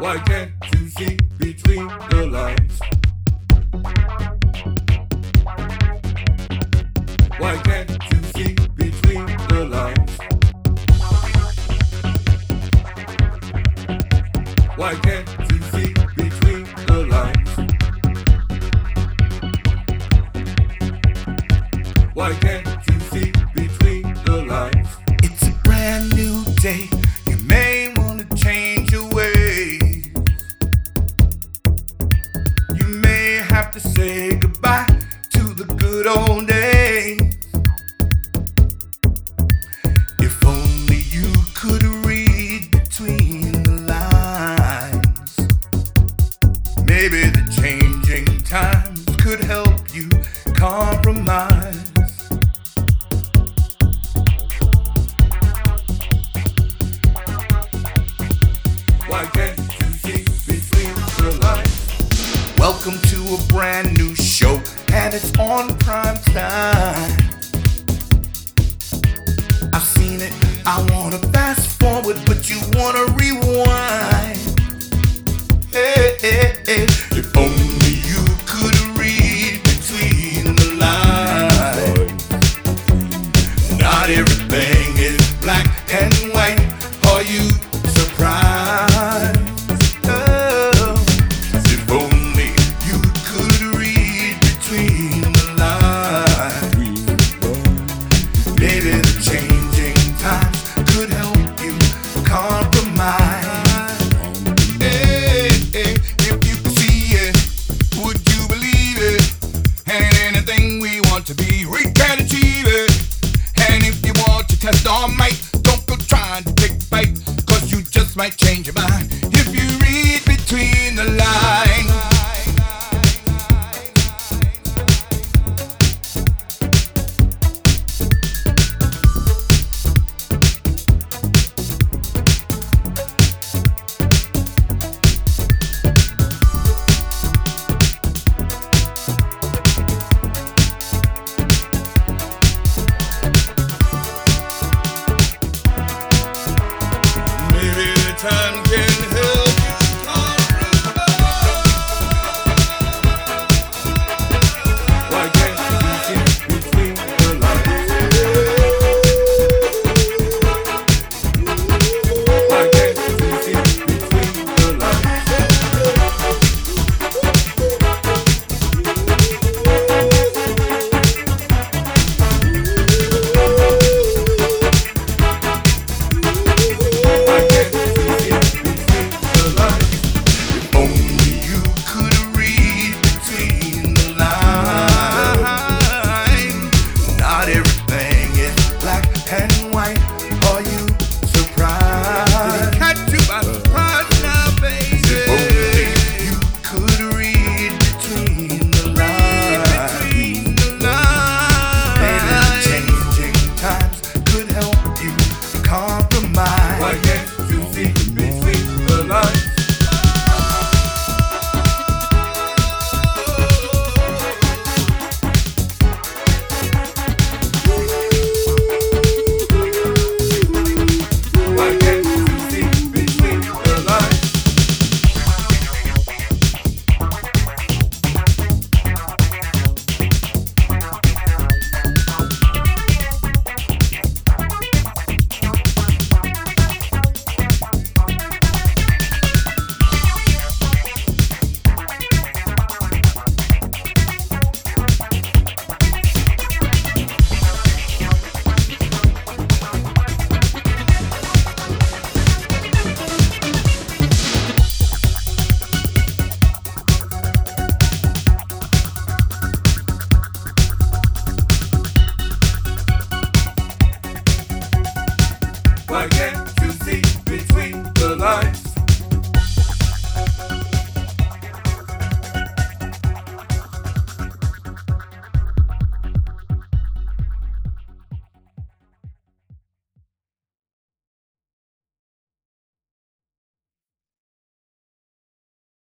Why can't you see between the lines? Why can't you see between the lines? Why can't you see between the lines? Why can't have to say goodbye to the good old days. If only you could read between the lines. Maybe the changing times could help you compromise. A brand new show, and it's on prime time. I've seen it, I wanna our might, don't go trying to take bite, cause you just might change your mind.